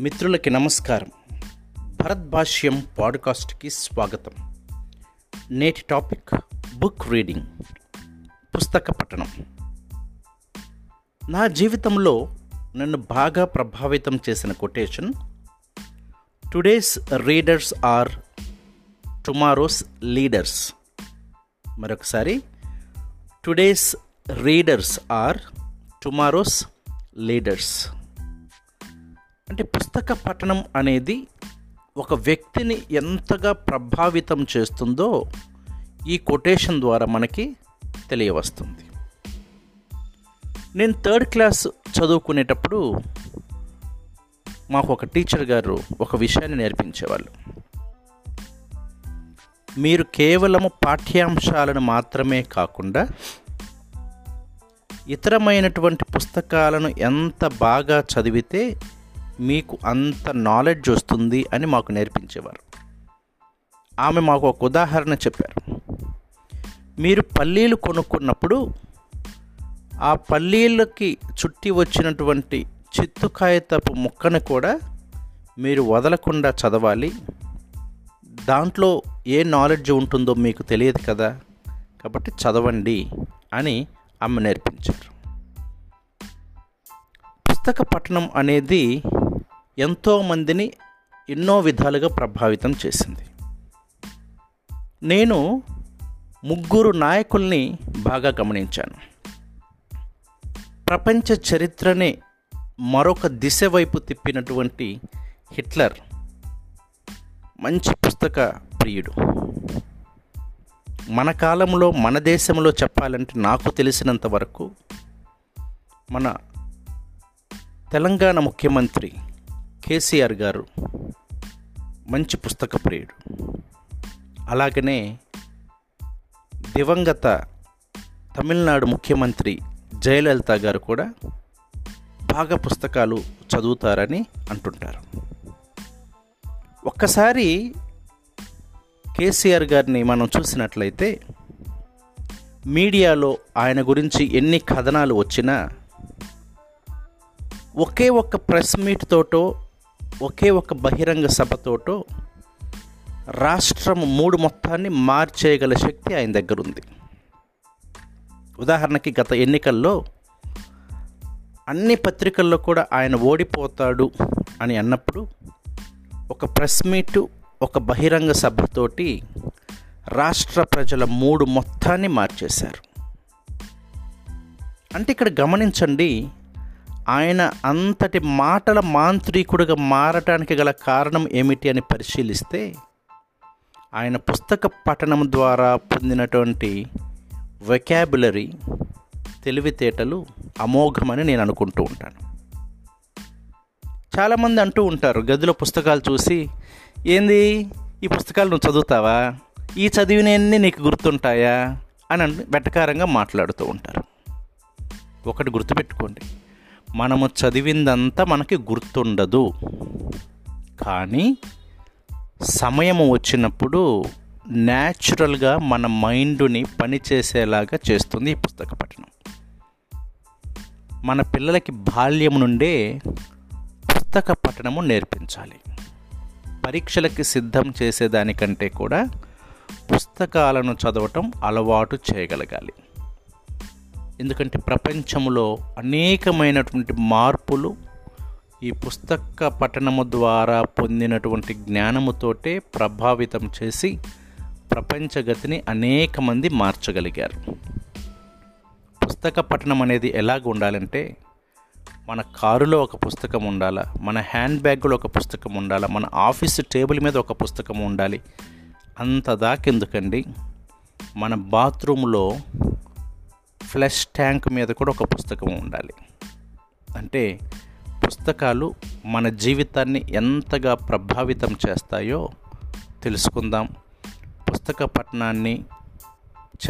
మిత్రులకి నమస్కారం. భరత్ భాష్యం పాడ్కాస్ట్కి స్వాగతం. నేటి టాపిక్ బుక్ రీడింగ్ పుస్తక పఠనం. నా జీవితంలో నన్ను బాగా ప్రభావితం చేసిన quotation today's readers are tomorrow's leaders మరొకసారి today's readers are tomorrow's leaders అంటే పుస్తక పఠనం అనేది ఒక వ్యక్తిని ఎంతగా ప్రభావితం చేస్తుందో ఈ కొటేషన్ ద్వారా మనకి తెలియవస్తుంది. నేను థర్డ్ క్లాస్ చదువుకునేటప్పుడు మాకు ఒక టీచర్ గారు ఒక విషయాన్ని నేర్పించేవాళ్ళు. మీరు కేవలము పాఠ్యాంశాలను మాత్రమే కాకుండా ఇతరమైనటువంటి పుస్తకాలను ఎంత బాగా చదివితే మీకు అంత నాలెడ్జ్ వస్తుంది అని మాకు నేర్పించేవారు. ఆమె మాకు ఒక ఉదాహరణ చెప్పారు. మీరు పల్లీలు కొనుక్కున్నప్పుడు ఆ పల్లీలకి చుట్టి వచ్చినటువంటి చిత్తు కాగితపు ముక్కను కూడా మీరు వదలకుండా చదవాలి. దాంట్లో ఏ నాలెడ్జ్ ఉంటుందో మీకు తెలియదు కదా కాబట్టి చదవండి అని ఆమె నేర్పించారు. పుస్తక పఠనం అనేది ఎంతోమందిని ఎన్నో విధాలుగా ప్రభావితం చేసింది. నేను ముగ్గురు నాయకుల్ని బాగా గమనించాను. ప్రపంచ చరిత్రనే మరొక దిశ వైపు తిప్పినటువంటి హిట్లర్ మంచి పుస్తక ప్రియుడు. మన కాలంలో మన దేశంలో చెప్పాలంటే నాకు తెలిసినంత వరకు మన తెలంగాణ ముఖ్యమంత్రి కేసీఆర్ గారు మంచి పుస్తక ప్రియుడు. అలాగనే దివంగత తమిళనాడు ముఖ్యమంత్రి జయలలిత గారు కూడా బాగా పుస్తకాలు చదువుతారని అంటుంటారు. ఒక్కసారి కేసీఆర్ గారిని మనం చూసినట్లయితే మీడియాలో ఆయన గురించి ఎన్ని కథనాలు వచ్చినా ఒకే ఒక్క ప్రెస్ మీట్ తోటో ఒకే ఒక బహిరంగ సభతోటో రాష్ట్రం మూడు మొత్తాన్ని మార్చేయగల శక్తి ఆయన దగ్గర ఉంది ఉదాహరణకి గత ఎన్నికల్లో అన్ని పత్రికల్లో కూడా ఆయన ఓడిపోతాడు అని అన్నప్పుడు ఒక ప్రెస్ మీటు ఒక బహిరంగ సభతోటి రాష్ట్ర ప్రజల మూడు మొత్తాన్ని మార్చేశారు. అంటే ఇక్కడ గమనించండి ఆయన అంతటి మాటల మాంత్రికుడిగా మారటానికి గల కారణం ఏమిటి అని పరిశీలిస్తే ఆయన పుస్తక పఠనం ద్వారా పొందినటువంటి వెకాబులరీ తెలివితేటలు అమోఘమని నేను అనుకుంటూ ఉంటాను. చాలామంది అంటూ ఉంటారు గదిలో పుస్తకాలు చూసి ఏంది? ఈ పుస్తకాలు నువ్వు చదువుతావా? ఈ చదివినన్ని నీకు గుర్తుంటాయా? అని వెటకారంగా మాట్లాడుతూ ఉంటారు. ఒకటి గుర్తుపెట్టుకోండి. మనము చదివిందంతా మనకి గుర్తుండదు. కానీ సమయం వచ్చినప్పుడు న్యాచురల్గా మన మైండ్ని పనిచేసేలాగా చేస్తుంది ఈ పుస్తక పఠనం. మన పిల్లలకి బాల్యం నుండే పుస్తక పఠనము నేర్పించాలి. పరీక్షలకి సిద్ధం చేసేదానికంటే కూడా పుస్తకాలను చదవటం అలవాటు చేయగలగాలి. ఎందుకంటే ప్రపంచంలో అనేకమైనటువంటి మార్పులు ఈ పుస్తక పఠనము ద్వారా పొందినటువంటి జ్ఞానముతోటే ప్రభావితం చేసి ప్రపంచగతిని అనేక మంది మార్చగలిగారు. పుస్తక పఠనం అనేది ఎలాగ ఉండాలంటే మన కారులో ఒక పుస్తకం ఉండాలా మన హ్యాండ్ బ్యాగ్లో ఒక పుస్తకం ఉండాలా మన ఆఫీస్ టేబుల్ మీద ఒక పుస్తకం ఉండాలి. అంత దాకెందుకండి మన బాత్రూంలో ఫ్లెష్ ట్యాంక్ మీద కూడా ఒక పుస్తకం ఉండాలి. అంటే పుస్తకాలు మన జీవితాన్ని ఎంతగా ప్రభావితం చేస్తాయో తెలుసుకుందాం. పుస్తక పఠనాన్ని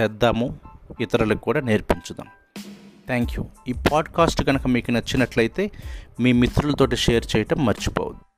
చేద్దాము. ఇతరులకు కూడా నేర్పించుదాం. థ్యాంక్ యూ ఈ పాడ్కాస్ట్ కనుక మీకు నచ్చినట్లయితే మీ మిత్రులతోటి షేర్ చేయటం మర్చిపోవద్దు.